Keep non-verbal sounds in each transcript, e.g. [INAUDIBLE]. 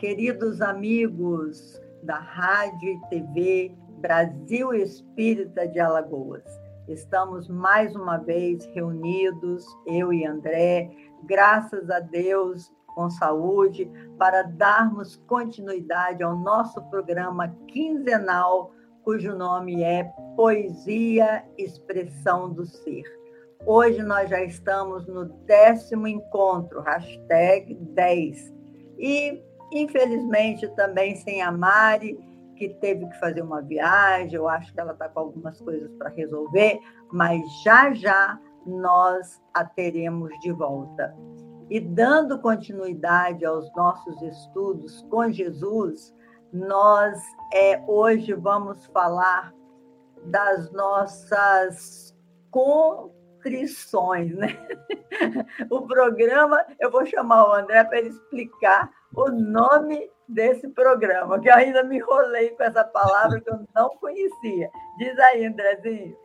queridos amigos da Rádio e TV Brasil Espírita de Alagoas. Estamos mais uma vez reunidos, eu e André, graças a Deus, com saúde, para darmos continuidade ao nosso programa quinzenal, cujo nome é Poesia Expressão do Ser. Hoje nós já estamos no décimo encontro, hashtag 10 e, infelizmente, também sem a Mari, que teve que fazer uma viagem, eu acho que ela está com algumas coisas para resolver, mas já já nós a teremos de volta. E dando continuidade aos nossos estudos com Jesus, nós é, hoje vamos falar das nossas contrições, né? [LAUGHS] O programa, eu vou chamar o André para ele explicar o nome desse programa, que eu ainda me enrolei com essa palavra que eu não conhecia. Diz aí, Andrezinho.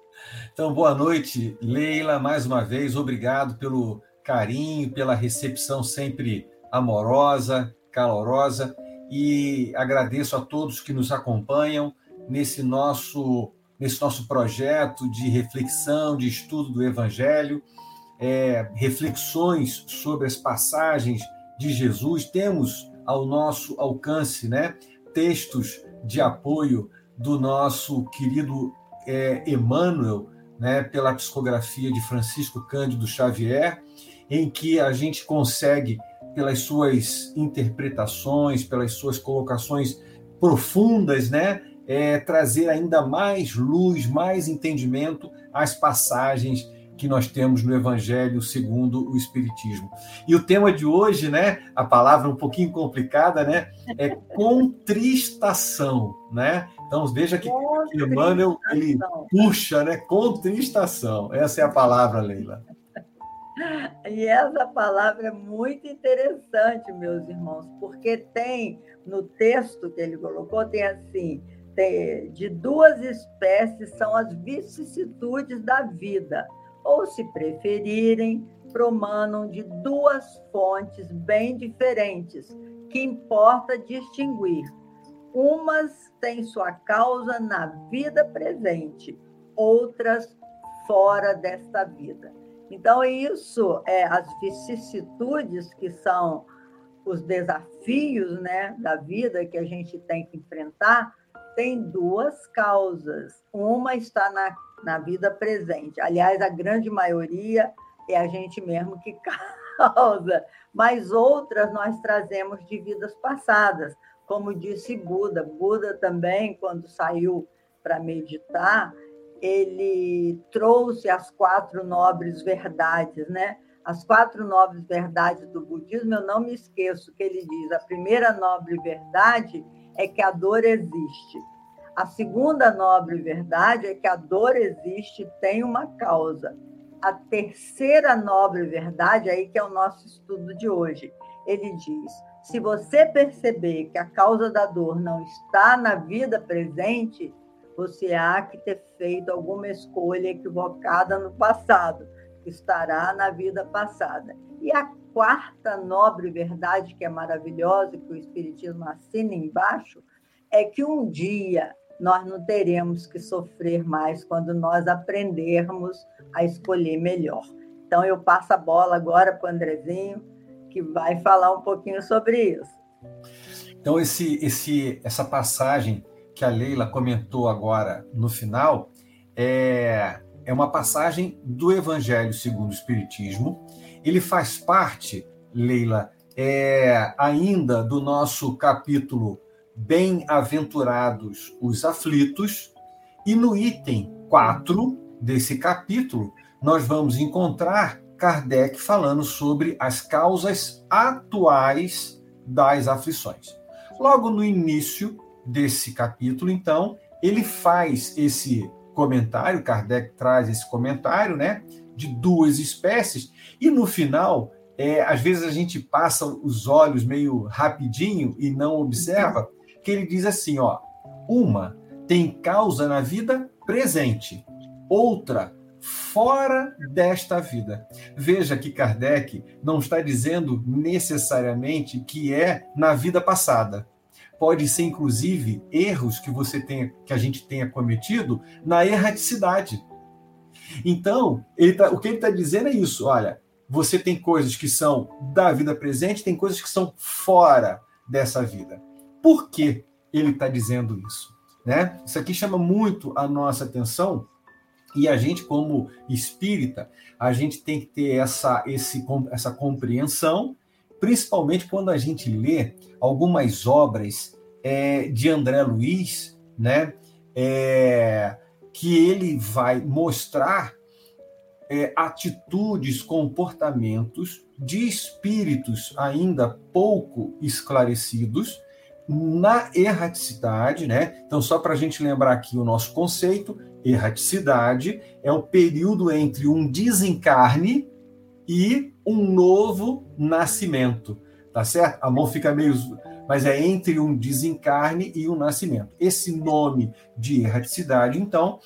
Então, boa noite, Leila, mais uma vez, obrigado pelo carinho, pela recepção sempre amorosa, calorosa, e agradeço a todos que nos acompanham nesse nosso nesse nosso projeto de reflexão, de estudo do Evangelho, é, reflexões sobre as passagens de Jesus, temos ao nosso alcance né, textos de apoio do nosso querido é, Emmanuel, né, pela psicografia de Francisco Cândido Xavier, em que a gente consegue, pelas suas interpretações, pelas suas colocações profundas, né, é, trazer ainda mais luz, mais entendimento às passagens que nós temos no Evangelho segundo o Espiritismo. E o tema de hoje, né, a palavra um pouquinho complicada, né, é [LAUGHS] contristação, né? Então veja que, Emmanuel ele puxa, né, contristação. Essa é a palavra, Leila. [LAUGHS] E essa palavra é muito interessante, meus irmãos, porque tem no texto que ele colocou tem assim, tem, de duas espécies são as vicissitudes da vida ou, se preferirem, promanam de duas fontes bem diferentes, que importa distinguir. Umas têm sua causa na vida presente, outras fora desta vida. Então, isso é as vicissitudes que são os desafios né, da vida que a gente tem que enfrentar, tem duas causas. Uma está na na vida presente. Aliás, a grande maioria é a gente mesmo que [LAUGHS] causa, mas outras nós trazemos de vidas passadas, como disse Buda. Buda também, quando saiu para meditar, ele trouxe as quatro nobres verdades, né? As quatro nobres verdades do budismo, eu não me esqueço que ele diz: a primeira nobre verdade é que a dor existe. A segunda nobre verdade é que a dor existe e tem uma causa. A terceira nobre verdade, aí que é o nosso estudo de hoje, ele diz: se você perceber que a causa da dor não está na vida presente, você há que ter feito alguma escolha equivocada no passado, que estará na vida passada. E a quarta nobre verdade, que é maravilhosa, que o Espiritismo assina embaixo, é que um dia nós não teremos que sofrer mais quando nós aprendermos a escolher melhor. Então, eu passo a bola agora para o Andrezinho, que vai falar um pouquinho sobre isso. Então, esse, esse, essa passagem que a Leila comentou agora no final é, é uma passagem do Evangelho segundo o Espiritismo. Ele faz parte, Leila, é, ainda do nosso capítulo Bem-aventurados os aflitos, e no item 4 desse capítulo, nós vamos encontrar Kardec falando sobre as causas atuais das aflições. Logo no início desse capítulo, então, ele faz esse comentário, Kardec traz esse comentário, né, de duas espécies, e no final, é, às vezes a gente passa os olhos meio rapidinho e não observa, que ele diz assim, ó, uma tem causa na vida presente, outra fora desta vida. Veja que Kardec não está dizendo necessariamente que é na vida passada pode ser inclusive erros que você tenha, que a gente tenha cometido na erraticidade. Então, tá, o que ele está dizendo é isso: olha, você tem coisas que são da vida presente, tem coisas que são fora dessa vida. Por que ele está dizendo isso? Né? Isso aqui chama muito a nossa atenção e a gente, como espírita, a gente tem que ter essa, esse, essa compreensão, principalmente quando a gente lê algumas obras é, de André Luiz, né? É, que ele vai mostrar é, atitudes, comportamentos de espíritos ainda pouco esclarecidos na erraticidade, né? Então, só para a gente lembrar aqui o nosso conceito, erraticidade é o período entre um desencarne e um novo nascimento tá certo? A mão fica meio. Mas é entre um desencarne e um nascimento. Esse nome de erraticidade, então,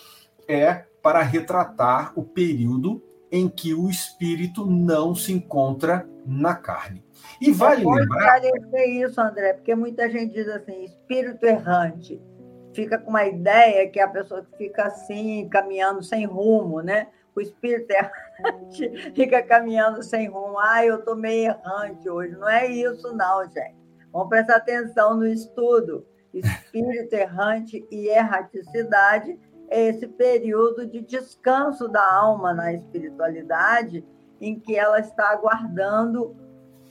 é para retratar o período em que o espírito não se encontra na carne. E vale pode lembrar. isso, André, porque muita gente diz assim, espírito errante. Fica com uma ideia que a pessoa fica assim, caminhando sem rumo, né? o espírito errante [LAUGHS] fica caminhando sem rumo. Ah, eu estou meio errante hoje. Não é isso, não, gente. Vamos prestar atenção no estudo. Espírito errante e erraticidade é esse período de descanso da alma na espiritualidade em que ela está aguardando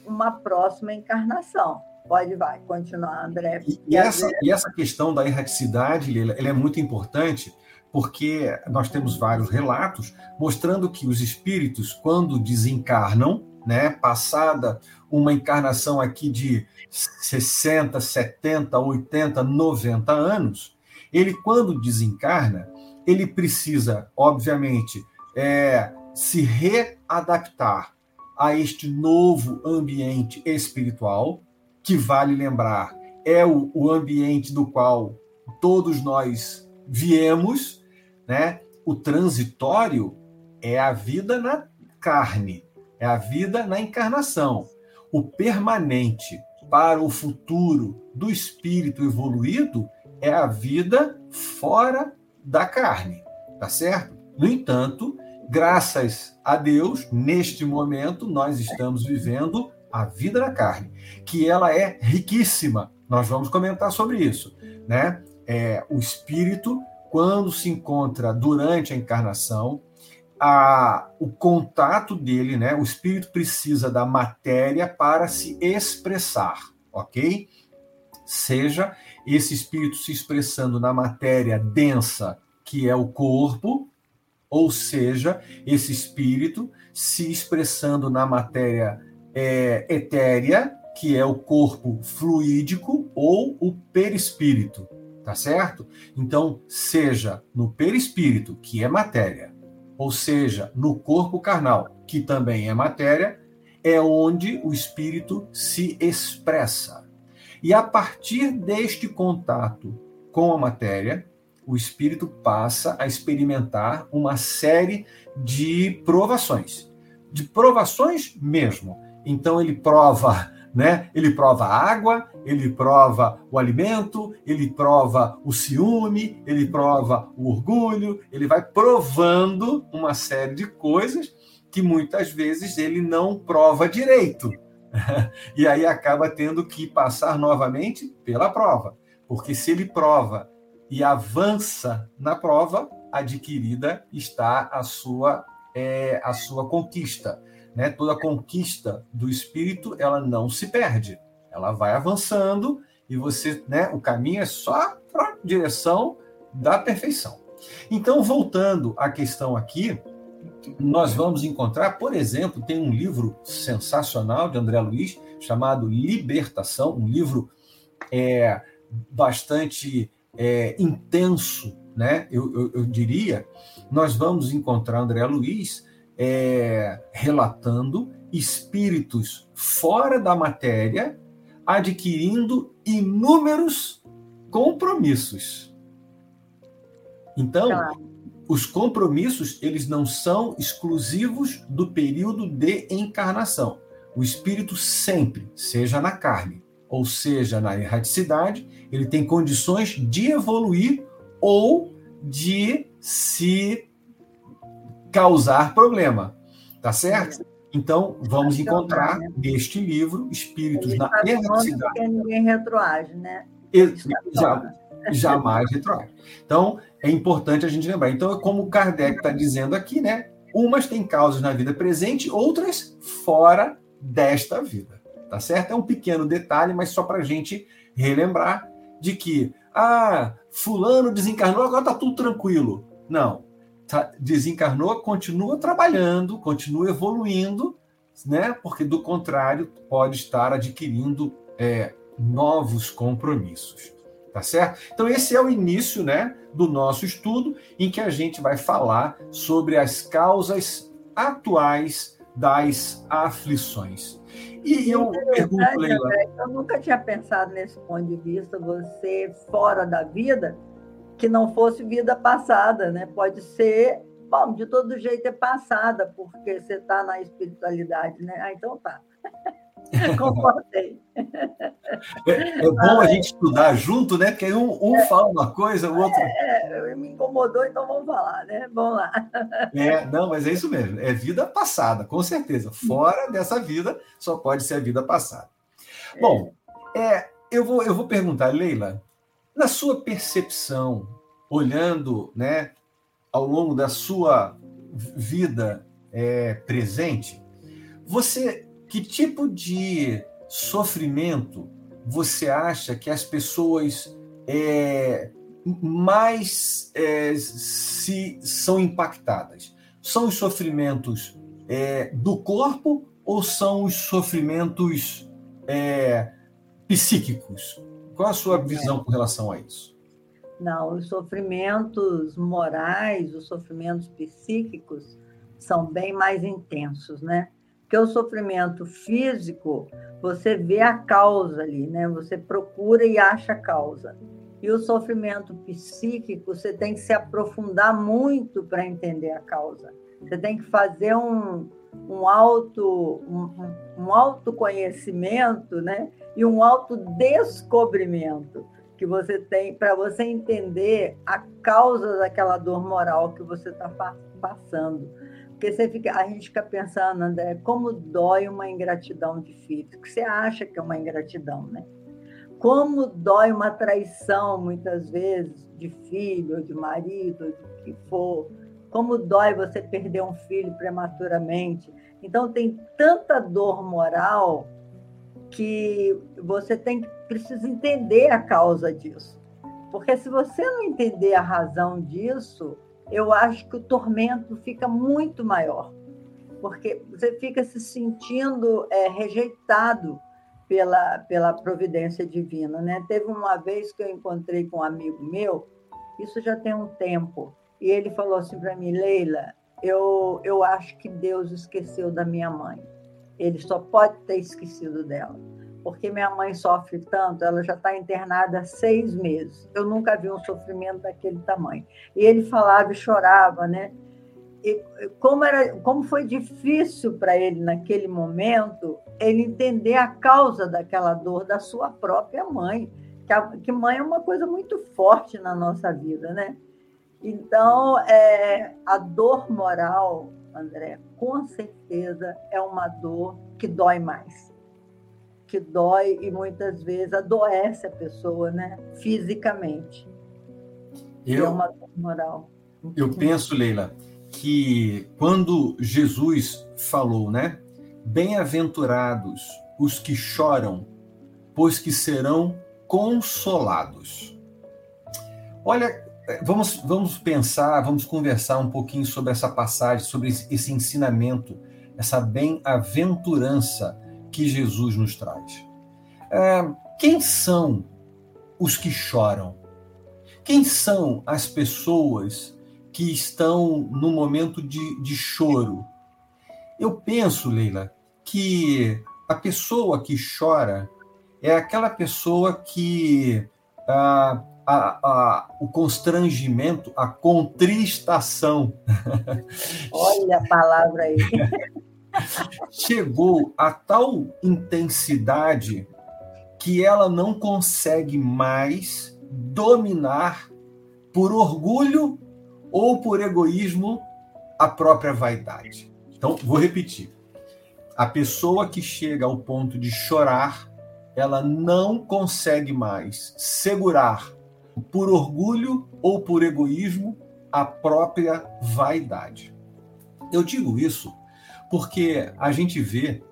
uma próxima encarnação. Pode, vai, continuar, André. E, e essa, e essa questão da erraticidade, Lila, ela é muito importante, porque nós temos vários relatos mostrando que os espíritos, quando desencarnam, né, passada uma encarnação aqui de 60, 70, 80, 90 anos, ele, quando desencarna, ele precisa, obviamente, é, se readaptar a este novo ambiente espiritual, que vale lembrar, é o, o ambiente do qual todos nós viemos, né? O transitório é a vida na carne, é a vida na encarnação. O permanente para o futuro do espírito evoluído é a vida fora da carne, tá certo? No entanto, graças a Deus, neste momento nós estamos vivendo a vida da carne, que ela é riquíssima. Nós vamos comentar sobre isso, né? É, o espírito quando se encontra durante a encarnação, a, o contato dele, né? O espírito precisa da matéria para se expressar, ok? Seja esse espírito se expressando na matéria densa, que é o corpo, ou seja, esse espírito se expressando na matéria é, etérea, que é o corpo fluídico, ou o perispírito tá certo? Então, seja no perispírito, que é matéria, ou seja, no corpo carnal, que também é matéria, é onde o espírito se expressa. E a partir deste contato com a matéria, o espírito passa a experimentar uma série de provações, de provações mesmo. Então ele prova né? Ele prova a água, ele prova o alimento, ele prova o ciúme, ele prova o orgulho, ele vai provando uma série de coisas que muitas vezes ele não prova direito. [LAUGHS] e aí acaba tendo que passar novamente pela prova, porque se ele prova e avança na prova, adquirida está a sua é, a sua conquista né, toda conquista do espírito, ela não se perde. Ela vai avançando e você, né, o caminho é só para a direção da perfeição. Então, voltando à questão aqui, nós vamos encontrar, por exemplo, tem um livro sensacional de André Luiz chamado Libertação, um livro é, bastante é, intenso, né? Eu, eu, eu, diria. Nós vamos encontrar André Luiz é, relatando espíritos fora da matéria adquirindo inúmeros compromissos. Então, claro os compromissos eles não são exclusivos do período de encarnação. O espírito sempre, seja na carne ou seja na erraticidade, ele tem condições de evoluir ou de se causar problema. Tá certo? Então, vamos encontrar neste livro espíritos na erraticidade. Ninguém retroage, né? Exato jamais retroage. Então, é importante a gente lembrar. Então, como Kardec está dizendo aqui, né? Umas têm causas na vida presente, outras fora desta vida. Tá certo? É um pequeno detalhe, mas só para a gente relembrar de que, ah, fulano desencarnou, agora está tudo tranquilo. Não. Tá, desencarnou, continua trabalhando, continua evoluindo, né? Porque do contrário, pode estar adquirindo é, novos compromissos tá certo? Então esse é o início, né, do nosso estudo em que a gente vai falar sobre as causas atuais das aflições. E eu pergunto, Leila, eu nunca tinha pensado nesse ponto de vista, você fora da vida, que não fosse vida passada, né? Pode ser, bom, de todo jeito é passada, porque você está na espiritualidade, né? Ah, então tá. [LAUGHS] [LAUGHS] Concordei. É, é bom a gente estudar junto, né? Porque um, um é, fala uma coisa, o outro. É, me incomodou, então vamos falar, né? Vamos lá. É, não, mas é isso mesmo. É vida passada, com certeza. Fora dessa vida, só pode ser a vida passada. É. Bom, é, eu, vou, eu vou perguntar, Leila, na sua percepção, olhando né, ao longo da sua vida é, presente, você que tipo de sofrimento você acha que as pessoas é, mais é, se são impactadas? São os sofrimentos é, do corpo ou são os sofrimentos é, psíquicos? Qual a sua visão com relação a isso? Não, os sofrimentos morais, os sofrimentos psíquicos são bem mais intensos, né? Porque o sofrimento físico, você vê a causa ali, né? Você procura e acha a causa. E o sofrimento psíquico, você tem que se aprofundar muito para entender a causa. Você tem que fazer um, um auto um, um autoconhecimento, né? E um autodescobrimento que você tem para você entender a causa daquela dor moral que você está passando. Porque você fica, a gente fica pensando, André, como dói uma ingratidão de filho. Que você acha que é uma ingratidão, né? Como dói uma traição, muitas vezes, de filho, ou de marido, ou do que for. Como dói você perder um filho prematuramente. Então, tem tanta dor moral que você tem precisa entender a causa disso. Porque se você não entender a razão disso, eu acho que o tormento fica muito maior, porque você fica se sentindo é, rejeitado pela, pela providência divina. Né? Teve uma vez que eu encontrei com um amigo meu, isso já tem um tempo, e ele falou assim para mim, Leila, eu, eu acho que Deus esqueceu da minha mãe. Ele só pode ter esquecido dela porque minha mãe sofre tanto, ela já está internada há seis meses. Eu nunca vi um sofrimento daquele tamanho. E ele falava e chorava, né? E como, era, como foi difícil para ele naquele momento ele entender a causa daquela dor da sua própria mãe, que, a, que mãe é uma coisa muito forte na nossa vida, né? Então, é, a dor moral, André, com certeza é uma dor que dói mais que dói e muitas vezes adoece a pessoa, né, fisicamente. Eu, é uma moral. Eu penso, Leila, que quando Jesus falou, né, bem-aventurados os que choram, pois que serão consolados. Olha, vamos, vamos pensar, vamos conversar um pouquinho sobre essa passagem, sobre esse ensinamento, essa bem-aventurança que Jesus nos traz. É, quem são os que choram? Quem são as pessoas que estão no momento de, de choro? Eu penso, Leila, que a pessoa que chora é aquela pessoa que ah, a, a, o constrangimento, a contristação. Olha a palavra aí. [LAUGHS] Chegou a tal intensidade que ela não consegue mais dominar por orgulho ou por egoísmo a própria vaidade. Então, vou repetir. A pessoa que chega ao ponto de chorar, ela não consegue mais segurar por orgulho ou por egoísmo a própria vaidade. Eu digo isso porque a gente vê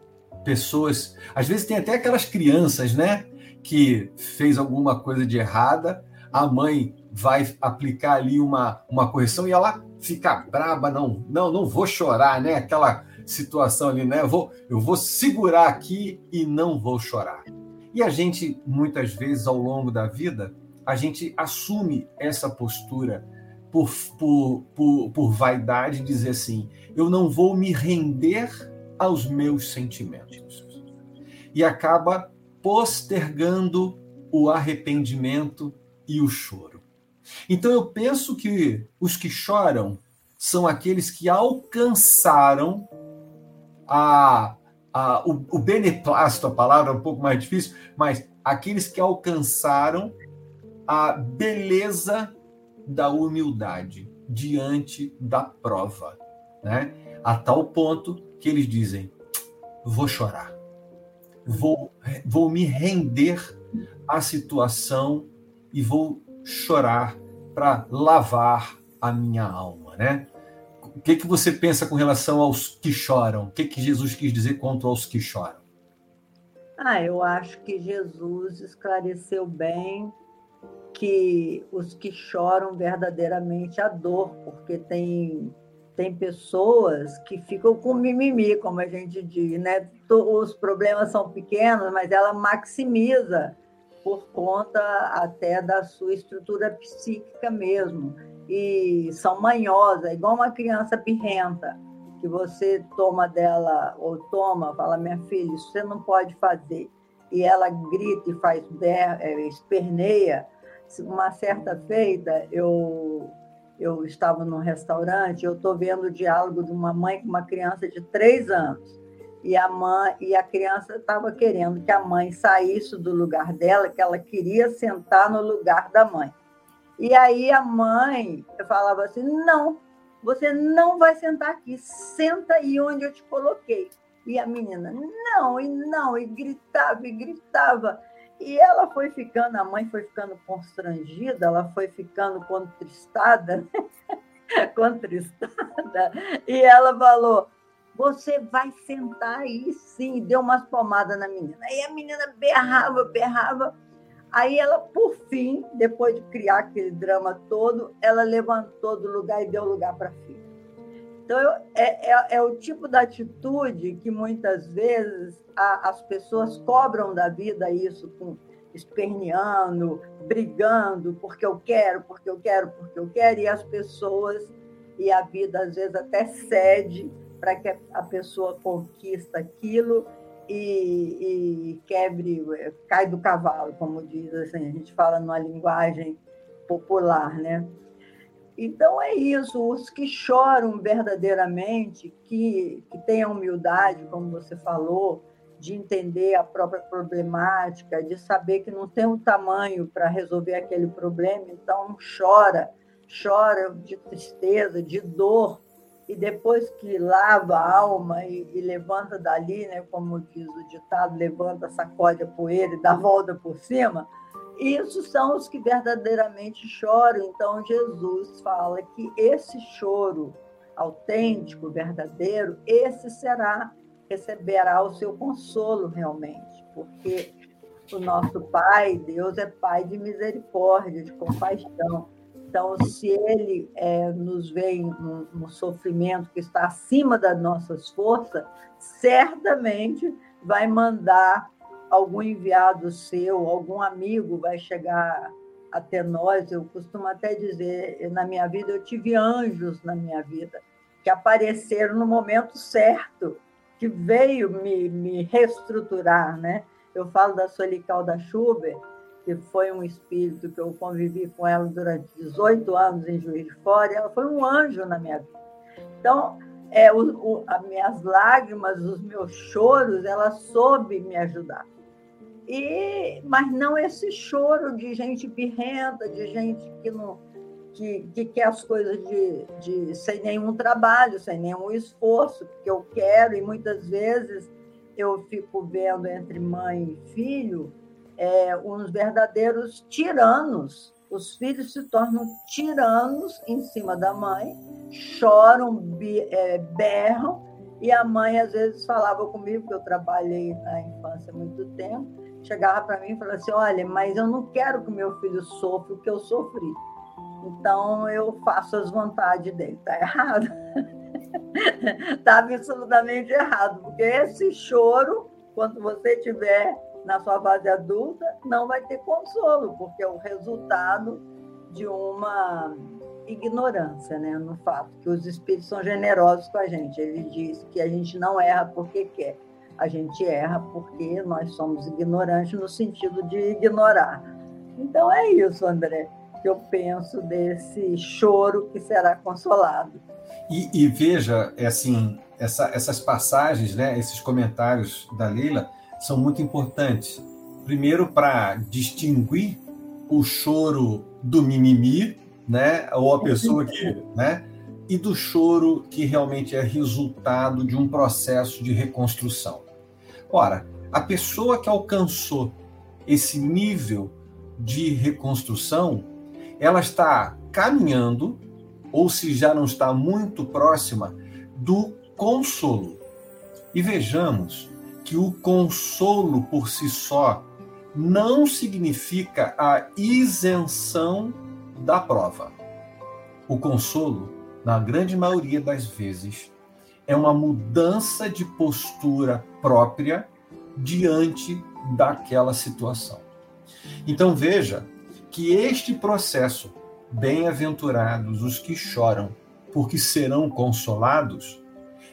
pessoas, às vezes tem até aquelas crianças, né, que fez alguma coisa de errada, a mãe vai aplicar ali uma, uma correção e ela fica braba, não, não, não vou chorar, né? Aquela situação ali, né? Eu vou, eu vou segurar aqui e não vou chorar. E a gente, muitas vezes, ao longo da vida, a gente assume essa postura por, por, por, por vaidade, dizer assim: eu não vou me render aos meus sentimentos. E acaba postergando o arrependimento e o choro. Então eu penso que os que choram são aqueles que alcançaram a, a, o, o beneplácito, a palavra é um pouco mais difícil, mas aqueles que alcançaram a beleza da humildade diante da prova, né? A tal ponto que eles dizem: vou chorar, vou, vou me render à situação e vou chorar para lavar a minha alma, né? O que, que você pensa com relação aos que choram? O que, que Jesus quis dizer quanto aos que choram? Ah, eu acho que Jesus esclareceu bem que os que choram verdadeiramente a dor, porque tem tem pessoas que ficam com mimimi, como a gente diz, né? Os problemas são pequenos, mas ela maximiza por conta até da sua estrutura psíquica mesmo. E são manhosas, igual uma criança birrenta, que você toma dela, ou toma, fala, minha filha, isso você não pode fazer. E ela grita e faz, é, esperneia, uma certa feita, eu, eu estava num restaurante, eu estou vendo o diálogo de uma mãe com uma criança de três anos. E a mãe e a criança estava querendo que a mãe saísse do lugar dela, que ela queria sentar no lugar da mãe. E aí a mãe falava assim: não, você não vai sentar aqui, senta aí onde eu te coloquei. E a menina, não, e não, e gritava, e gritava. E ela foi ficando, a mãe foi ficando constrangida, ela foi ficando contristada, [LAUGHS] contristada, e ela falou: Você vai sentar aí sim, deu umas palmadas na menina. Aí a menina berrava, berrava. Aí ela, por fim, depois de criar aquele drama todo, ela levantou do lugar e deu lugar para a filha. Então, é, é, é, o tipo da atitude que muitas vezes a, as pessoas cobram da vida isso, com esperneando, brigando, porque eu quero, porque eu quero, porque eu quero, e as pessoas, e a vida às vezes até cede para que a pessoa conquista aquilo e, e, quebre, cai do cavalo, como diz assim, a gente fala numa linguagem popular, né? Então é isso, os que choram verdadeiramente, que, que têm a humildade, como você falou, de entender a própria problemática, de saber que não tem o um tamanho para resolver aquele problema, então chora, chora de tristeza, de dor, e depois que lava a alma e, e levanta dali, né, como diz o ditado, levanta, sacode a poeira e dá volta por cima, isso são os que verdadeiramente choram. Então, Jesus fala que esse choro autêntico, verdadeiro, esse será, receberá o seu consolo realmente, porque o nosso Pai, Deus é Pai de misericórdia, de compaixão. Então, se ele é, nos vê um, um sofrimento que está acima das nossas forças, certamente vai mandar algum enviado seu, algum amigo vai chegar até nós. Eu costumo até dizer, na minha vida, eu tive anjos na minha vida que apareceram no momento certo, que veio me, me reestruturar, né? Eu falo da Solical da Schubert, que foi um espírito que eu convivi com ela durante 18 anos em Juiz de Fora, ela foi um anjo na minha vida. Então, é, o, o, as minhas lágrimas, os meus choros, ela soube me ajudar. E, mas não esse choro de gente birrenta, de gente que não que, que quer as coisas de, de sem nenhum trabalho, sem nenhum esforço, porque eu quero, e muitas vezes eu fico vendo entre mãe e filho é, uns verdadeiros tiranos. Os filhos se tornam tiranos em cima da mãe, choram, é, berram, e a mãe às vezes falava comigo, que eu trabalhei na infância muito tempo, chegava para mim e falava assim: Olha, mas eu não quero que meu filho sofra o que eu sofri. Então eu faço as vontades dele. Está errado? Está [LAUGHS] absolutamente errado, porque esse choro, quando você tiver na sua fase adulta, não vai ter consolo, porque é o resultado de uma ignorância, né, no fato que os espíritos são generosos com a gente. Ele diz que a gente não erra porque quer, a gente erra porque nós somos ignorantes no sentido de ignorar. Então é isso, André, que eu penso desse choro que será consolado. E, e veja, é assim, essa, essas passagens, né, esses comentários da Leila, são muito importantes. Primeiro, para distinguir o choro do mimimi, né? Ou a pessoa que, [LAUGHS] né? E do choro que realmente é resultado de um processo de reconstrução. Ora, a pessoa que alcançou esse nível de reconstrução, ela está caminhando, ou se já não está muito próxima, do consolo. E vejamos que o consolo por si só não significa a isenção da prova. O consolo, na grande maioria das vezes, é uma mudança de postura própria diante daquela situação. Então veja que este processo, bem-aventurados os que choram, porque serão consolados,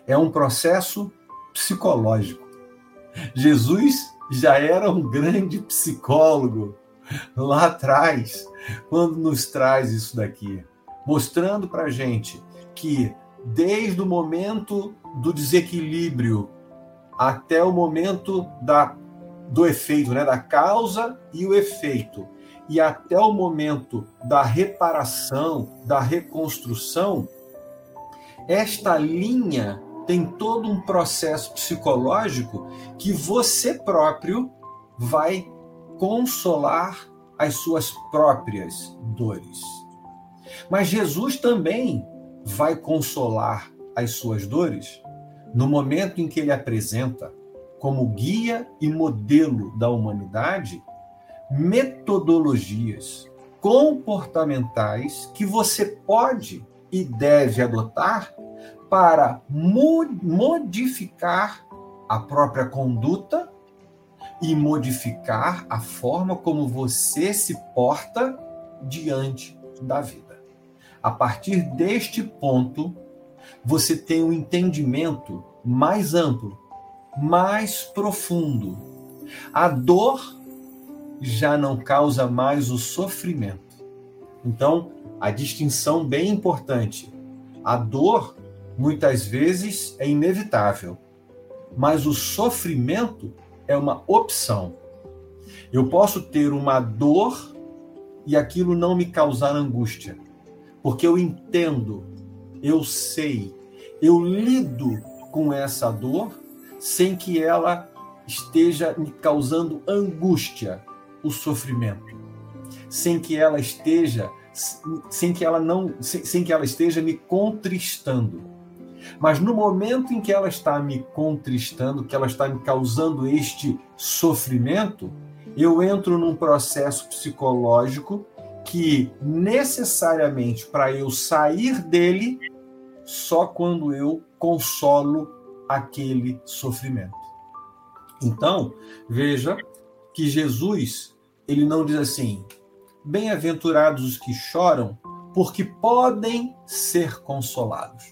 é um processo psicológico. Jesus já era um grande psicólogo lá atrás, quando nos traz isso daqui, mostrando para gente que desde o momento do desequilíbrio até o momento da, do efeito, né, da causa e o efeito, e até o momento da reparação, da reconstrução, esta linha tem todo um processo psicológico que você próprio vai consolar as suas próprias dores. Mas Jesus também vai consolar as suas dores no momento em que ele apresenta como guia e modelo da humanidade metodologias comportamentais que você pode e deve adotar para modificar a própria conduta e modificar a forma como você se porta diante da vida. A partir deste ponto, você tem um entendimento mais amplo, mais profundo. A dor já não causa mais o sofrimento. Então, a distinção bem importante. A dor muitas vezes é inevitável, mas o sofrimento é uma opção. Eu posso ter uma dor e aquilo não me causar angústia, porque eu entendo, eu sei, eu lido com essa dor sem que ela esteja me causando angústia, o sofrimento, sem que ela esteja sem que ela não sem, sem que ela esteja me contristando. Mas no momento em que ela está me contristando, que ela está me causando este sofrimento, eu entro num processo psicológico que necessariamente para eu sair dele, só quando eu consolo aquele sofrimento. Então, veja que Jesus, ele não diz assim: bem-aventurados os que choram, porque podem ser consolados.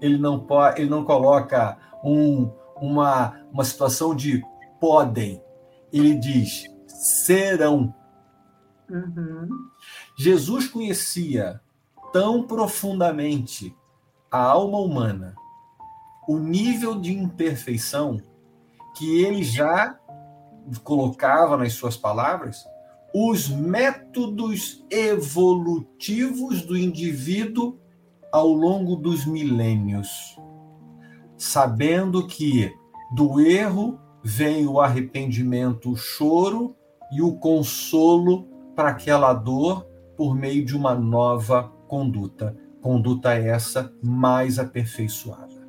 Ele não, ele não coloca um, uma, uma situação de podem. Ele diz serão. Uhum. Jesus conhecia tão profundamente a alma humana, o nível de imperfeição, que ele já colocava nas suas palavras os métodos evolutivos do indivíduo ao longo dos milênios, sabendo que do erro vem o arrependimento, o choro e o consolo para aquela dor por meio de uma nova conduta, conduta essa mais aperfeiçoada.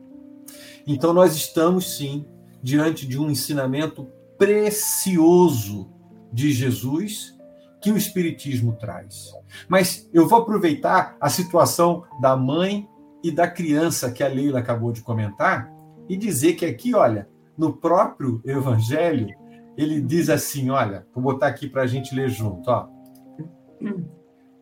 Então nós estamos sim diante de um ensinamento precioso de Jesus que o Espiritismo traz. Mas eu vou aproveitar a situação da mãe e da criança que a Leila acabou de comentar e dizer que aqui, olha, no próprio Evangelho, ele diz assim: olha, vou botar aqui para a gente ler junto, ó.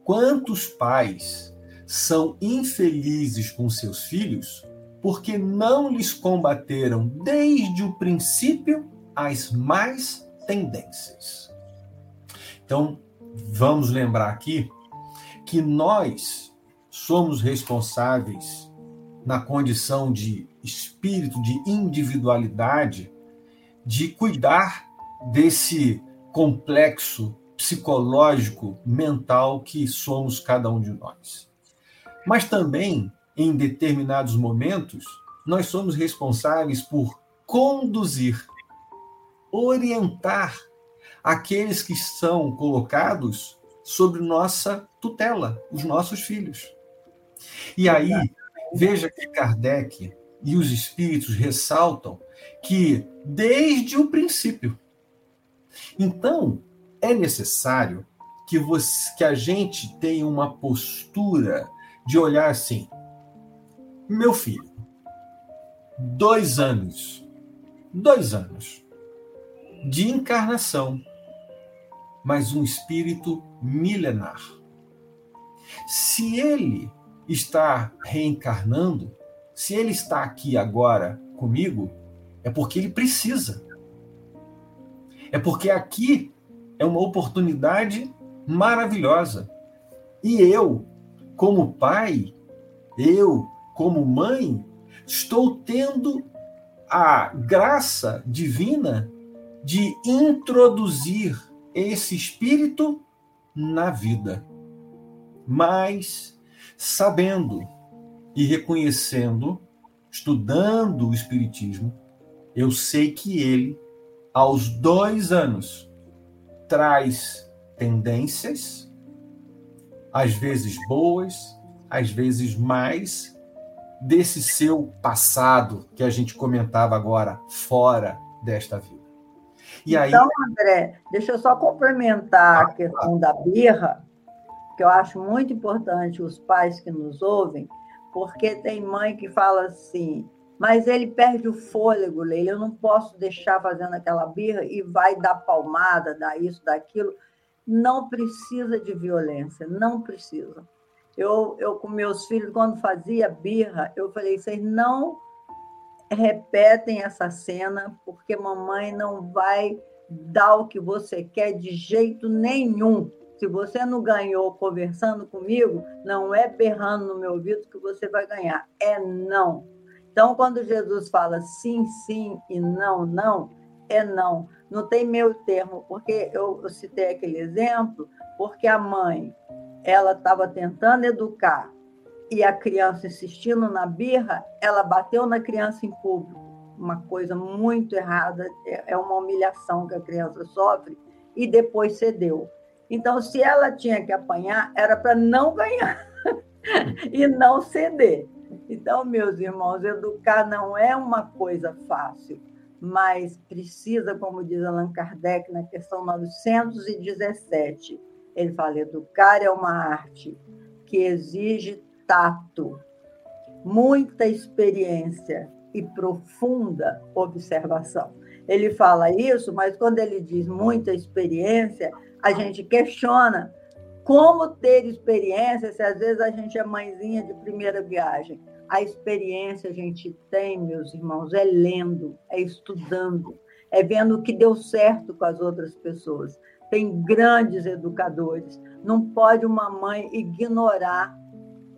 Quantos pais são infelizes com seus filhos porque não lhes combateram desde o princípio as mais tendências. Então, vamos lembrar aqui que nós somos responsáveis na condição de espírito, de individualidade, de cuidar desse complexo psicológico, mental que somos cada um de nós. Mas também, em determinados momentos, nós somos responsáveis por conduzir orientar aqueles que são colocados sobre nossa tutela, os nossos filhos. E aí, veja que Kardec e os espíritos ressaltam que desde o princípio. Então, é necessário que, você, que a gente tenha uma postura de olhar assim: meu filho, dois anos, dois anos de encarnação, mas um espírito milenar. Se ele está reencarnando, se ele está aqui agora comigo, é porque ele precisa. É porque aqui é uma oportunidade maravilhosa. E eu, como pai, eu, como mãe, estou tendo a graça divina de introduzir esse espírito na vida. Mas sabendo e reconhecendo, estudando o Espiritismo, eu sei que ele, aos dois anos, traz tendências, às vezes boas, às vezes mais, desse seu passado que a gente comentava agora, fora desta vida. E aí... Então, André, deixa eu só complementar a questão da birra, que eu acho muito importante os pais que nos ouvem, porque tem mãe que fala assim, mas ele perde o fôlego, Leila, eu não posso deixar fazendo aquela birra e vai dar palmada, dar isso, daquilo. Não precisa de violência, não precisa. Eu, eu com meus filhos, quando fazia birra, eu falei, vocês não repetem essa cena, porque mamãe não vai dar o que você quer de jeito nenhum. Se você não ganhou conversando comigo, não é berrando no meu ouvido que você vai ganhar, é não. Então, quando Jesus fala sim, sim e não, não, é não. Não tem meio termo, porque eu, eu citei aquele exemplo, porque a mãe ela estava tentando educar e a criança insistindo na birra, ela bateu na criança em público. Uma coisa muito errada, é, é uma humilhação que a criança sofre, e depois cedeu. Então, se ela tinha que apanhar, era para não ganhar [LAUGHS] e não ceder. Então, meus irmãos, educar não é uma coisa fácil, mas precisa, como diz Allan Kardec na questão 917, Ele fala: educar é uma arte que exige tato, muita experiência e profunda observação. Ele fala isso, mas quando ele diz muita experiência, a gente questiona como ter experiência se às vezes a gente é mãezinha de primeira viagem. A experiência a gente tem, meus irmãos, é lendo, é estudando, é vendo o que deu certo com as outras pessoas. Tem grandes educadores. Não pode uma mãe ignorar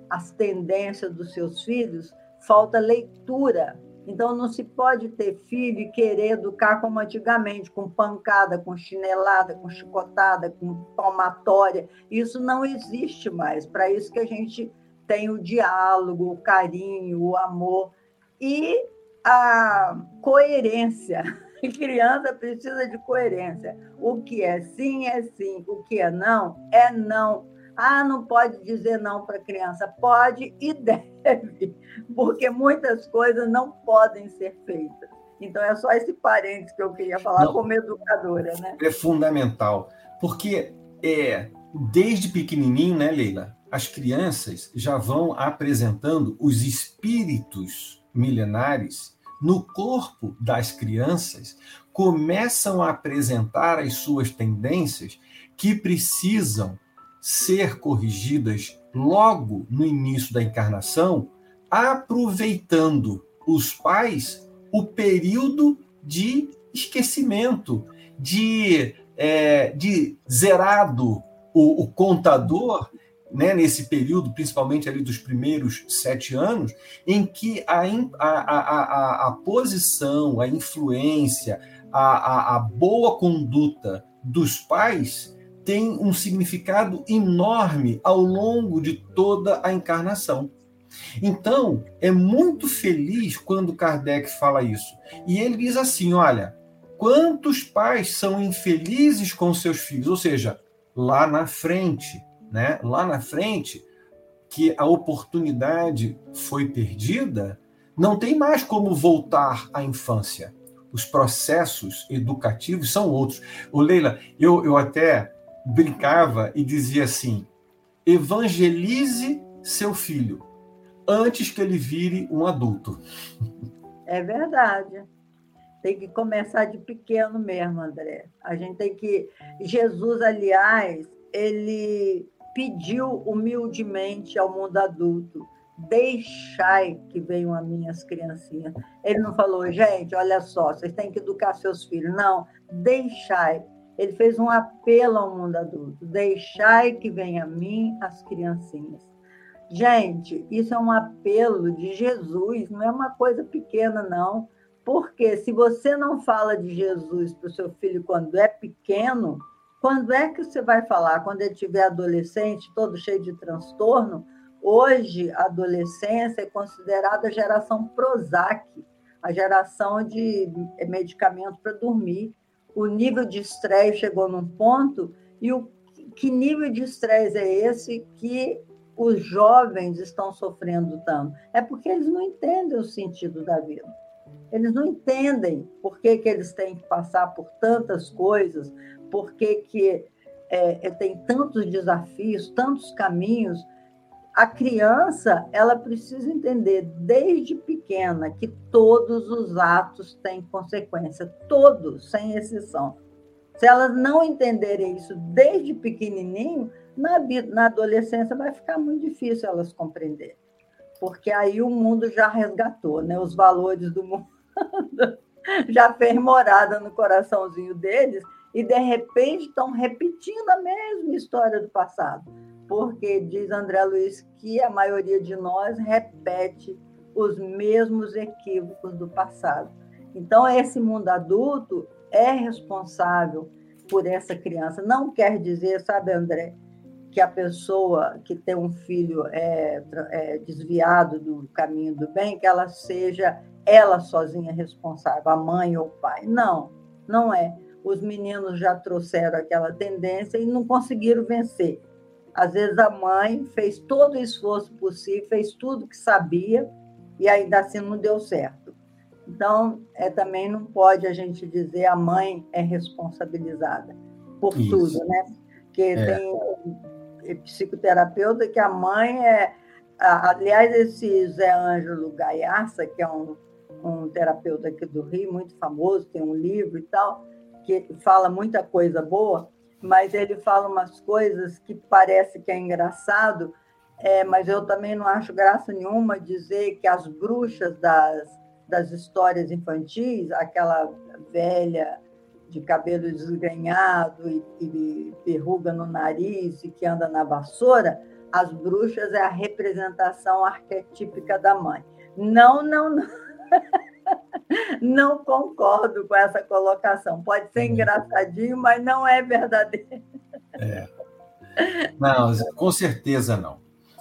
as tendências dos seus filhos, falta leitura. Então, não se pode ter filho e querer educar como antigamente, com pancada, com chinelada, com chicotada, com palmatória. Isso não existe mais. Para isso que a gente tem o diálogo, o carinho, o amor e a coerência. A [LAUGHS] criança precisa de coerência. O que é sim é sim, o que é não é não. Ah, não pode dizer não para a criança. Pode e [LAUGHS] deve, porque muitas coisas não podem ser feitas. Então, é só esse parênteses que eu queria falar não, como educadora. Né? É fundamental, porque é, desde pequenininho, né, Leila, as crianças já vão apresentando os espíritos milenares no corpo das crianças, começam a apresentar as suas tendências que precisam ser corrigidas logo no início da encarnação, aproveitando os pais o período de esquecimento, de, é, de zerado o, o contador, né, nesse período, principalmente ali dos primeiros sete anos, em que a, a, a, a, posição, a influência, a, a boa conduta dos pais tem um significado enorme ao longo de toda a encarnação. Então, é muito feliz quando Kardec fala isso. E ele diz assim: olha, quantos pais são infelizes com seus filhos? Ou seja, lá na frente, né? Lá na frente, que a oportunidade foi perdida, não tem mais como voltar à infância. Os processos educativos são outros. O Leila, eu, eu até brincava e dizia assim: evangelize seu filho antes que ele vire um adulto. É verdade. Tem que começar de pequeno mesmo, André. A gente tem que. Jesus, aliás, ele pediu humildemente ao mundo adulto: deixai que venham a minhas criancinhas. Ele não falou, gente, olha só, vocês têm que educar seus filhos. Não, deixai ele fez um apelo ao mundo adulto: deixai que venha a mim as criancinhas. Gente, isso é um apelo de Jesus, não é uma coisa pequena, não. Porque se você não fala de Jesus para o seu filho quando é pequeno, quando é que você vai falar? Quando ele tiver adolescente, todo cheio de transtorno? Hoje, a adolescência é considerada a geração Prozac, a geração de medicamentos para dormir o nível de estresse chegou num ponto e o que nível de estresse é esse que os jovens estão sofrendo tanto? É porque eles não entendem o sentido da vida. Eles não entendem por que, que eles têm que passar por tantas coisas, por que, que é, é tem tantos desafios, tantos caminhos a criança ela precisa entender desde pequena que todos os atos têm consequência, todos, sem exceção. Se elas não entenderem isso desde pequenininho, na, na adolescência vai ficar muito difícil elas compreenderem, porque aí o mundo já resgatou, né? Os valores do mundo [LAUGHS] já fez morada no coraçãozinho deles e de repente estão repetindo a mesma história do passado porque diz André Luiz que a maioria de nós repete os mesmos equívocos do passado. Então, esse mundo adulto é responsável por essa criança. Não quer dizer, sabe, André, que a pessoa que tem um filho é, é desviado do caminho do bem, que ela seja ela sozinha responsável, a mãe ou o pai. Não, não é. Os meninos já trouxeram aquela tendência e não conseguiram vencer. Às vezes a mãe fez todo o esforço possível, fez tudo que sabia e ainda assim não deu certo. Então, é, também não pode a gente dizer a mãe é responsabilizada por Isso. tudo, né? Porque é. tem psicoterapeuta que a mãe é. Aliás, esse Zé Ângelo Gaiaça, que é um, um terapeuta aqui do Rio, muito famoso, tem um livro e tal, que fala muita coisa boa, mas ele fala umas coisas que parece que é engraçado, é, mas eu também não acho graça nenhuma dizer que as bruxas das, das histórias infantis, aquela velha de cabelo desgrenhado e, e no nariz e que anda na vassoura, as bruxas é a representação arquetípica da mãe. Não, não, não. [LAUGHS] não concordo com essa colocação. Pode ser uhum. engraçadinho, mas não é verdadeiro. É. Não, com certeza não.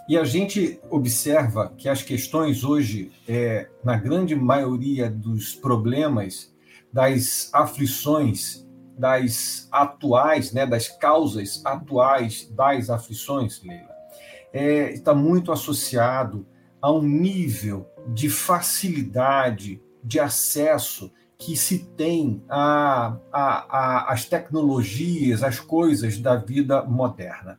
E a gente observa que as questões hoje, é, na grande maioria dos problemas, das aflições, das atuais, né, das causas atuais das aflições, Leila, é, está muito associado a um nível de facilidade de acesso que se tem às tecnologias, às coisas da vida moderna.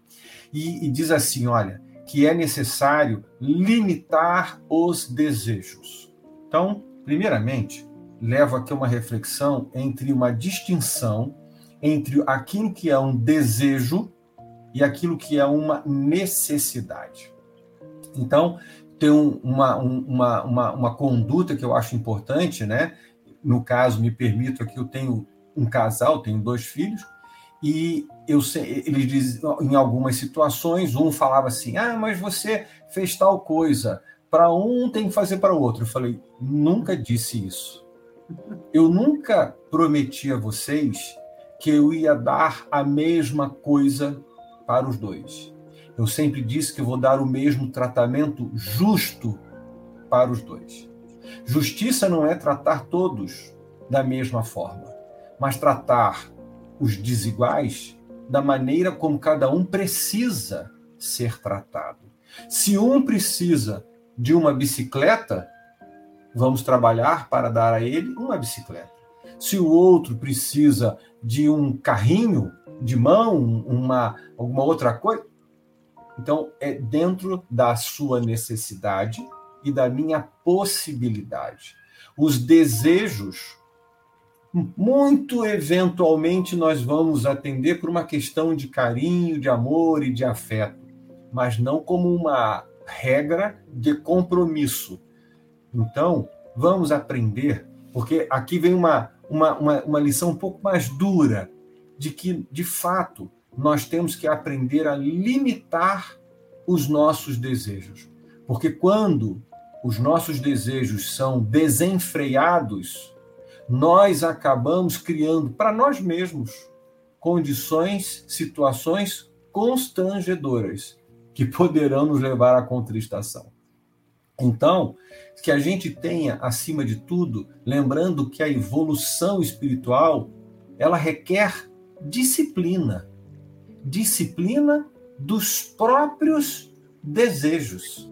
E, e diz assim: olha, que é necessário limitar os desejos. Então, primeiramente, levo aqui uma reflexão entre uma distinção entre aquilo que é um desejo e aquilo que é uma necessidade. Então, tem uma, uma, uma, uma conduta que eu acho importante, né? No caso, me permito aqui, eu tenho um casal, tenho dois filhos, e eu eles dizem, em algumas situações, um falava assim: ah, mas você fez tal coisa, para um tem que fazer para o outro. Eu falei: nunca disse isso. Eu nunca prometi a vocês que eu ia dar a mesma coisa para os dois. Eu sempre disse que vou dar o mesmo tratamento justo para os dois. Justiça não é tratar todos da mesma forma, mas tratar os desiguais da maneira como cada um precisa ser tratado. Se um precisa de uma bicicleta, vamos trabalhar para dar a ele uma bicicleta. Se o outro precisa de um carrinho de mão, uma alguma outra coisa, então, é dentro da sua necessidade e da minha possibilidade. Os desejos, muito eventualmente, nós vamos atender por uma questão de carinho, de amor e de afeto, mas não como uma regra de compromisso. Então, vamos aprender, porque aqui vem uma, uma, uma, uma lição um pouco mais dura, de que, de fato, nós temos que aprender a limitar os nossos desejos. Porque quando os nossos desejos são desenfreados, nós acabamos criando para nós mesmos condições, situações constrangedoras que poderão nos levar à contristação. Então, que a gente tenha, acima de tudo, lembrando que a evolução espiritual, ela requer disciplina disciplina dos próprios desejos.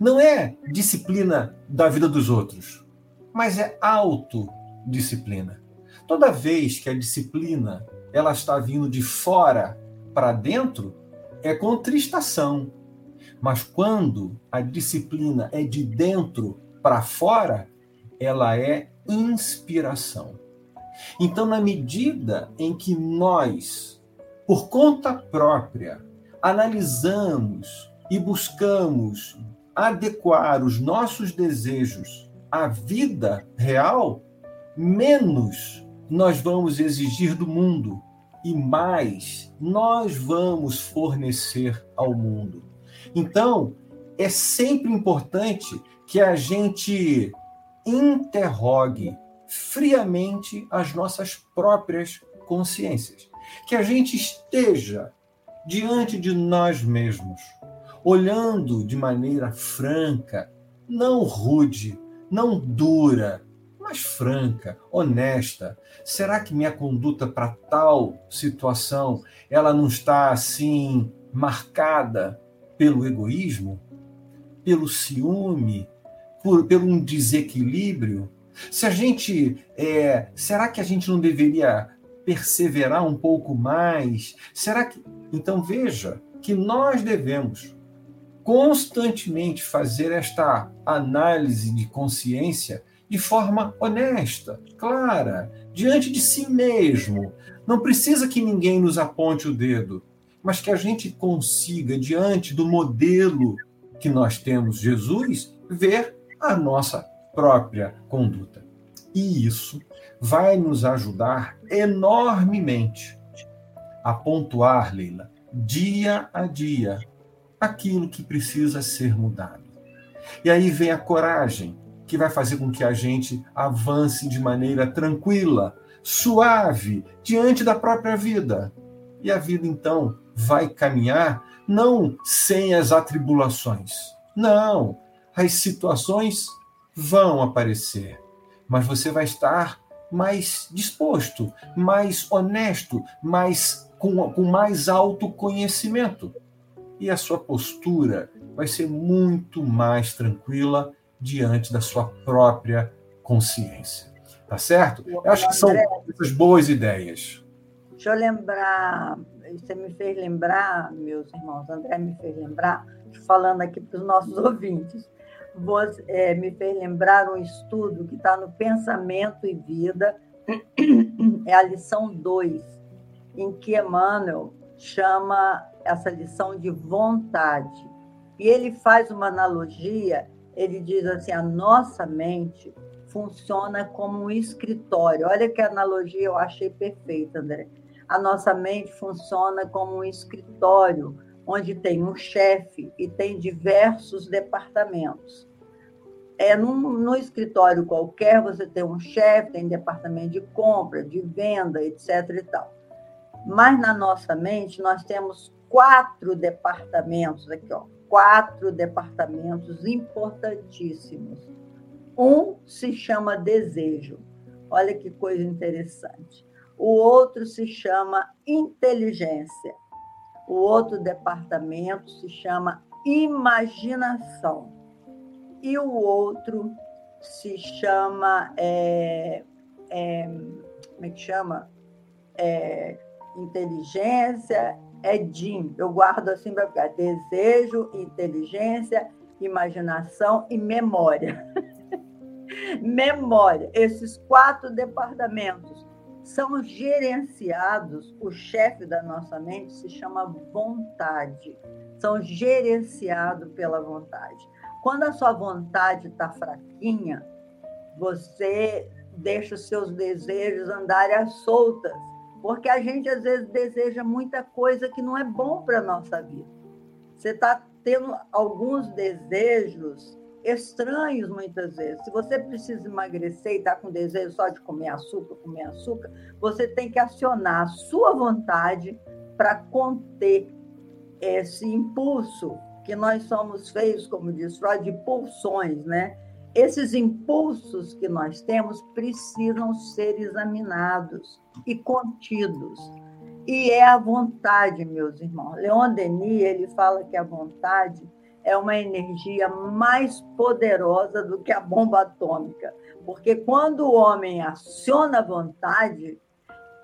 Não é disciplina da vida dos outros, mas é autodisciplina. Toda vez que a disciplina ela está vindo de fora para dentro, é contristação. Mas quando a disciplina é de dentro para fora, ela é inspiração. Então, na medida em que nós por conta própria, analisamos e buscamos adequar os nossos desejos à vida real, menos nós vamos exigir do mundo e mais nós vamos fornecer ao mundo. Então, é sempre importante que a gente interrogue friamente as nossas próprias consciências que a gente esteja diante de nós mesmos, olhando de maneira franca, não rude, não dura, mas franca, honesta. Será que minha conduta para tal situação, ela não está assim marcada pelo egoísmo, pelo ciúme, por, pelo um desequilíbrio? Se a gente, é, será que a gente não deveria perseverar um pouco mais? Será que. Então veja que nós devemos constantemente fazer esta análise de consciência de forma honesta, clara, diante de si mesmo. Não precisa que ninguém nos aponte o dedo, mas que a gente consiga, diante do modelo que nós temos, Jesus, ver a nossa própria conduta. E isso vai nos ajudar enormemente a pontuar, Leila, dia a dia, aquilo que precisa ser mudado. E aí vem a coragem, que vai fazer com que a gente avance de maneira tranquila, suave, diante da própria vida. E a vida, então, vai caminhar não sem as atribulações. Não, as situações vão aparecer, mas você vai estar mais disposto, mais honesto, mais com, com mais autoconhecimento. E a sua postura vai ser muito mais tranquila diante da sua própria consciência. Tá certo? Eu acho que são essas boas ideias. Deixa eu lembrar, você me fez lembrar, meus irmãos, André me fez lembrar, falando aqui para os nossos [LAUGHS] ouvintes, você, é, me fez lembrar um estudo que está no Pensamento e Vida, é a lição 2, em que Emmanuel chama essa lição de vontade. E ele faz uma analogia, ele diz assim: a nossa mente funciona como um escritório. Olha que analogia eu achei perfeita, André. A nossa mente funciona como um escritório onde tem um chefe e tem diversos departamentos. É num, no escritório qualquer você tem um chefe, tem departamento de compra, de venda, etc. e tal. Mas na nossa mente nós temos quatro departamentos aqui, ó, quatro departamentos importantíssimos. Um se chama desejo. Olha que coisa interessante. O outro se chama inteligência o outro departamento se chama imaginação. E o outro se chama. É, é, como é que chama? É, inteligência, é DIM. Eu guardo assim para ficar: desejo, inteligência, imaginação e memória. [LAUGHS] memória. Esses quatro departamentos são gerenciados, o chefe da nossa mente se chama vontade, são gerenciados pela vontade. Quando a sua vontade está fraquinha, você deixa os seus desejos andarem às soltas, porque a gente às vezes deseja muita coisa que não é bom para a nossa vida. Você está tendo alguns desejos estranhos muitas vezes. Se você precisa emagrecer e está com desejo só de comer açúcar, comer açúcar, você tem que acionar a sua vontade para conter esse impulso que nós somos feitos, como diz Freud, de pulsões, né? Esses impulsos que nós temos precisam ser examinados e contidos. E é a vontade, meus irmãos. Leon Denis, ele fala que a vontade é uma energia mais poderosa do que a bomba atômica, porque quando o homem aciona a vontade,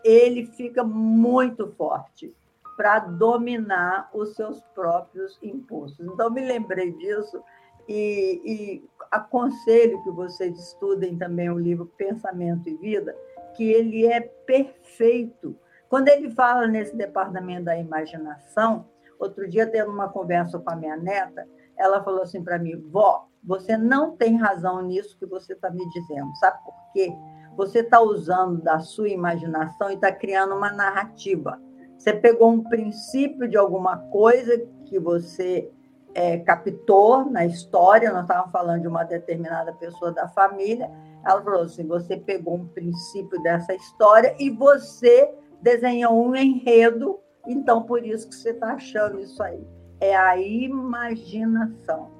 ele fica muito forte para dominar os seus próprios impulsos. Então, me lembrei disso e, e, aconselho que vocês estudem também o livro Pensamento e Vida, que ele é perfeito. Quando ele fala nesse departamento da imaginação, Outro dia, tendo uma conversa com a minha neta, ela falou assim para mim: vó, você não tem razão nisso que você está me dizendo. Sabe por quê? Você está usando da sua imaginação e está criando uma narrativa. Você pegou um princípio de alguma coisa que você é, captou na história, nós estávamos falando de uma determinada pessoa da família. Ela falou assim: você pegou um princípio dessa história e você desenhou um enredo então, por isso que você está achando isso aí. É a imaginação.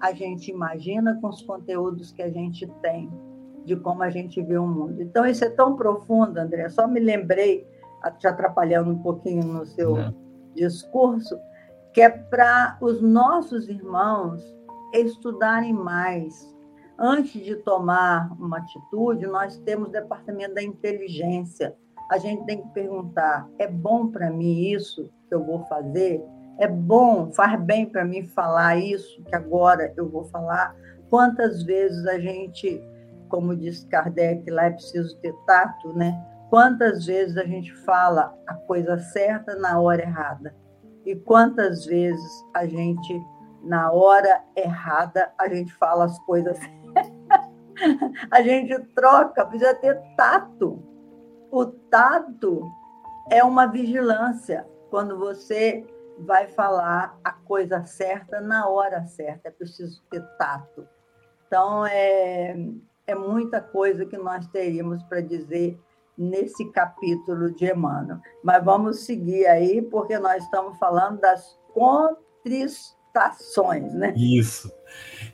A gente imagina com os conteúdos que a gente tem, de como a gente vê o mundo. Então, isso é tão profundo, André. Só me lembrei, te atrapalhando um pouquinho no seu Não. discurso, que é para os nossos irmãos estudarem mais. Antes de tomar uma atitude, nós temos o departamento da inteligência a gente tem que perguntar: é bom para mim isso que eu vou fazer? é bom, faz bem para mim falar isso, que agora eu vou falar. Quantas vezes a gente, como diz Kardec, lá é preciso ter tato, né? Quantas vezes a gente fala a coisa certa na hora errada? E quantas vezes a gente, na hora errada, a gente fala as coisas. [LAUGHS] a gente troca, precisa ter tato. O tato é uma vigilância. Quando você vai falar a coisa certa na hora certa, é preciso ter tato. Então, é, é muita coisa que nós teríamos para dizer nesse capítulo de Emmanuel. Mas vamos seguir aí, porque nós estamos falando das contristações, né? Isso.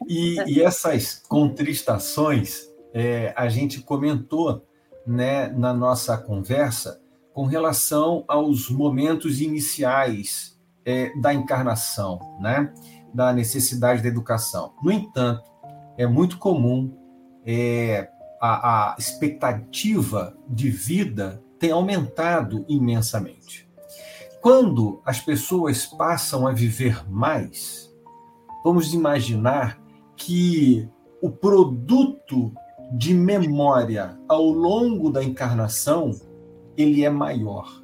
E, e essas contristações, é, a gente comentou né, na nossa conversa com relação aos momentos iniciais é, da encarnação, né, da necessidade da educação. No entanto, é muito comum é, a, a expectativa de vida tem aumentado imensamente. Quando as pessoas passam a viver mais, vamos imaginar que o produto de memória ao longo da encarnação ele é maior.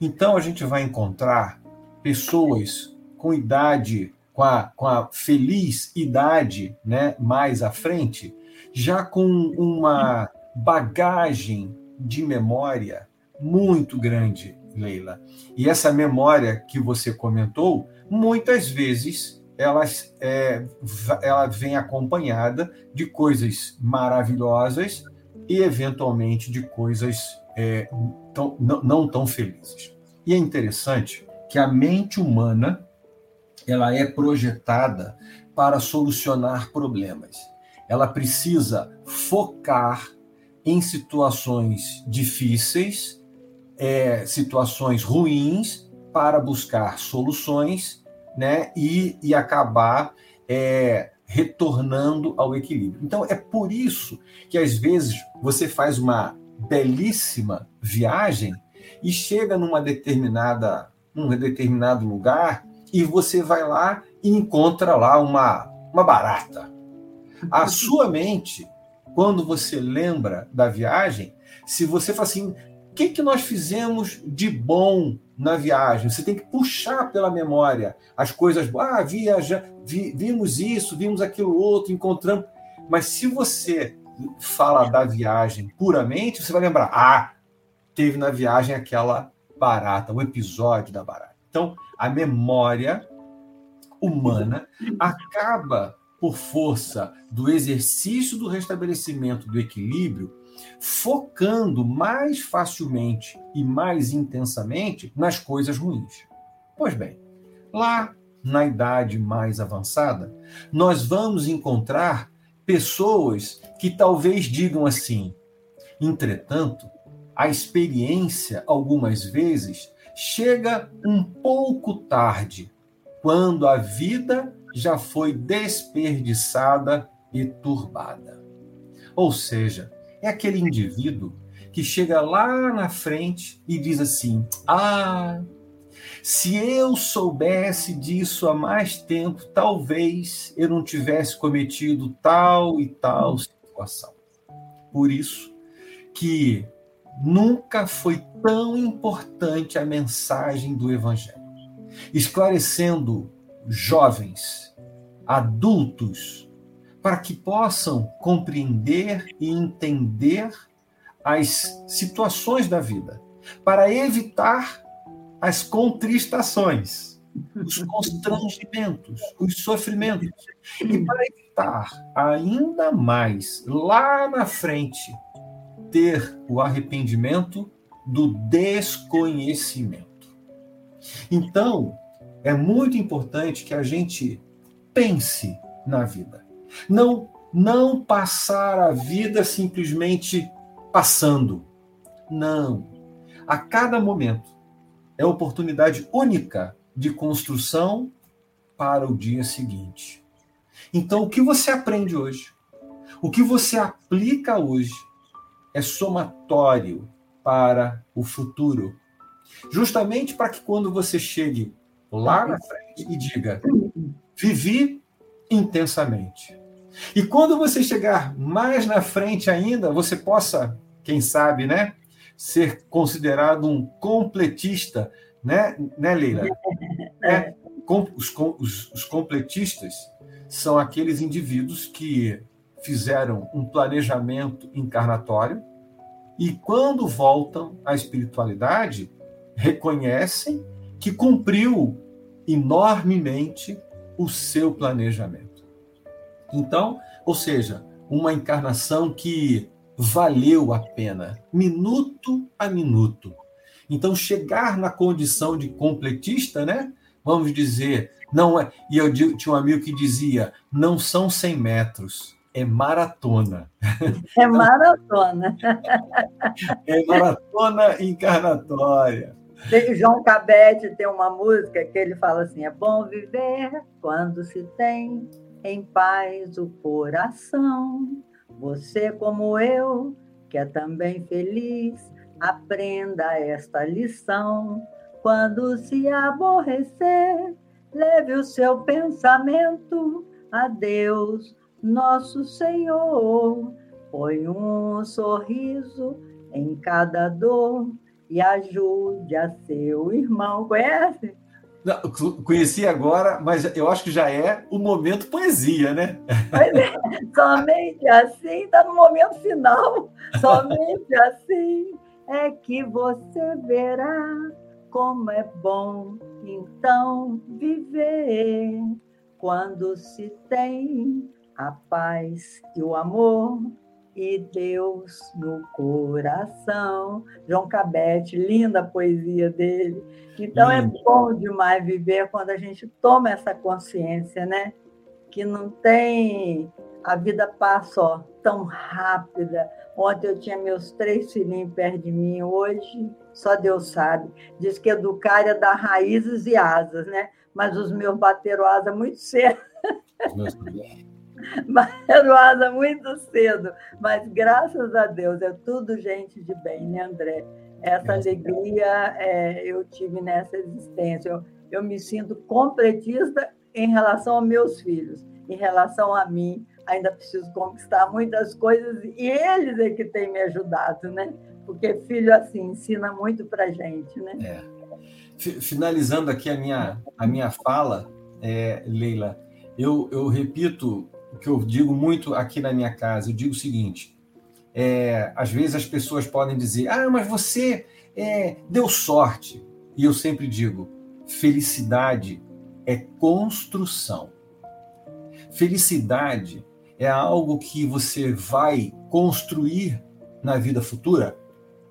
Então a gente vai encontrar pessoas com idade, com a, com a feliz idade né, mais à frente, já com uma bagagem de memória muito grande, Leila. E essa memória que você comentou, muitas vezes ela, é, ela vem acompanhada de coisas maravilhosas e, eventualmente, de coisas é, tão, não, não tão felizes. E é interessante que a mente humana ela é projetada para solucionar problemas ela precisa focar em situações difíceis, é, situações ruins, para buscar soluções né, e, e acabar é, retornando ao equilíbrio. Então, é por isso que, às vezes, você faz uma belíssima viagem e chega numa determinada, num determinado lugar e você vai lá e encontra lá uma, uma barata a sua mente, quando você lembra da viagem, se você fala assim, o que, que nós fizemos de bom na viagem? Você tem que puxar pela memória as coisas. Ah, viaja, vi, vimos isso, vimos aquilo outro, encontramos. Mas se você fala da viagem puramente, você vai lembrar: ah, teve na viagem aquela barata, o episódio da barata. Então, a memória humana acaba por força do exercício do restabelecimento do equilíbrio, focando mais facilmente e mais intensamente nas coisas ruins. Pois bem, lá na idade mais avançada, nós vamos encontrar pessoas que talvez digam assim: entretanto, a experiência, algumas vezes, chega um pouco tarde, quando a vida já foi desperdiçada e turbada. Ou seja, é aquele indivíduo que chega lá na frente e diz assim: Ah, se eu soubesse disso há mais tempo, talvez eu não tivesse cometido tal e tal situação. Por isso que nunca foi tão importante a mensagem do Evangelho, esclarecendo jovens, adultos, para que possam compreender e entender as situações da vida, para evitar as contristações, os constrangimentos, os sofrimentos, e para evitar ainda mais lá na frente ter o arrependimento do desconhecimento. Então, é muito importante que a gente pense na vida. Não não passar a vida simplesmente passando. Não. A cada momento é oportunidade única de construção para o dia seguinte. Então, o que você aprende hoje, o que você aplica hoje, é somatório para o futuro. Justamente para que quando você chegue lá na frente e diga: vivi intensamente. E quando você chegar mais na frente ainda, você possa, quem sabe, né, ser considerado um completista, né, né Leila? É. Os, os, os completistas são aqueles indivíduos que fizeram um planejamento encarnatório e, quando voltam à espiritualidade, reconhecem que cumpriu enormemente o seu planejamento. Então, ou seja, uma encarnação que valeu a pena, minuto a minuto. Então, chegar na condição de completista, né? Vamos dizer, não é. E eu tinha um amigo que dizia: não são 100 metros, é maratona. É maratona. [LAUGHS] É maratona encarnatória. João Cabete tem uma música que ele fala assim: é bom viver quando se tem em paz o coração. Você, como eu, que é também feliz, aprenda esta lição. Quando se aborrecer, leve o seu pensamento a Deus nosso Senhor. Põe um sorriso em cada dor e ajude a seu irmão. Conhece? Não, conheci agora, mas eu acho que já é o momento poesia, né? Pois é, somente assim, está no momento final. Somente assim é que você verá como é bom então viver quando se tem a paz e o amor e Deus no coração. João Cabete, linda a poesia dele. Então é bom demais viver quando a gente toma essa consciência, né? Que não tem a vida passa ó, tão rápida. Ontem eu tinha meus três filhinhos perto de mim, hoje só Deus sabe. Diz que educar é dar raízes e asas, né? Mas os meus bateram asa muito cedo. Bateram [LAUGHS] asa muito cedo, mas graças a Deus é tudo gente de bem, né, André? Essa alegria é, eu tive nessa existência. Eu, eu me sinto completista em relação aos meus filhos, em relação a mim. Ainda preciso conquistar muitas coisas e eles é que têm me ajudado, né? Porque filho assim ensina muito para gente, né? É. Finalizando aqui a minha, a minha fala, é, Leila, eu, eu repito que eu digo muito aqui na minha casa. Eu digo o seguinte: é, às vezes as pessoas podem dizer, ah, mas você é, deu sorte. E eu sempre digo: felicidade é construção. Felicidade é algo que você vai construir na vida futura.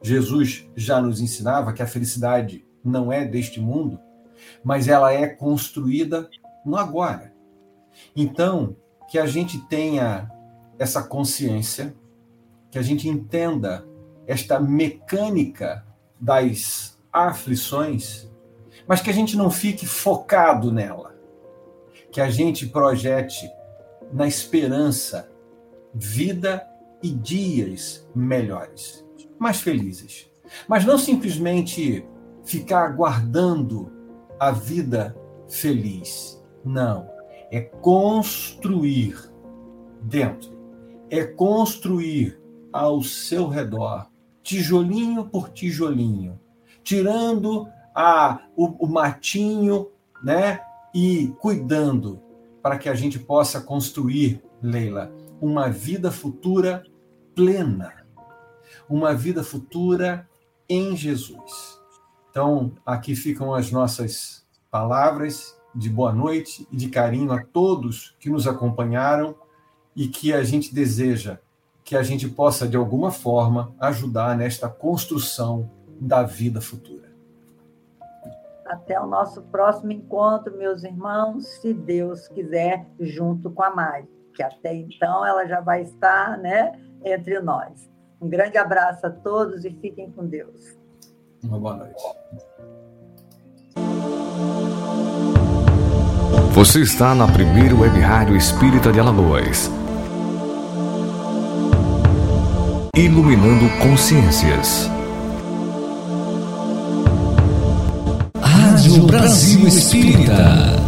Jesus já nos ensinava que a felicidade não é deste mundo, mas ela é construída no agora. Então, que a gente tenha essa consciência, que a gente entenda esta mecânica das aflições, mas que a gente não fique focado nela, que a gente projete na esperança vida e dias melhores, mais felizes. Mas não simplesmente ficar aguardando a vida feliz. Não é construir dentro, é construir ao seu redor, tijolinho por tijolinho, tirando a, o, o matinho, né? E cuidando para que a gente possa construir, Leila, uma vida futura plena, uma vida futura em Jesus. Então, aqui ficam as nossas palavras de boa noite e de carinho a todos que nos acompanharam e que a gente deseja que a gente possa, de alguma forma, ajudar nesta construção da vida futura. Até o nosso próximo encontro, meus irmãos, se Deus quiser, junto com a Mari, que até então ela já vai estar né, entre nós. Um grande abraço a todos e fiquem com Deus. Uma boa noite. Você está na primeira web rádio espírita de Alagoas. Iluminando consciências. Rádio Rádio Brasil Espírita.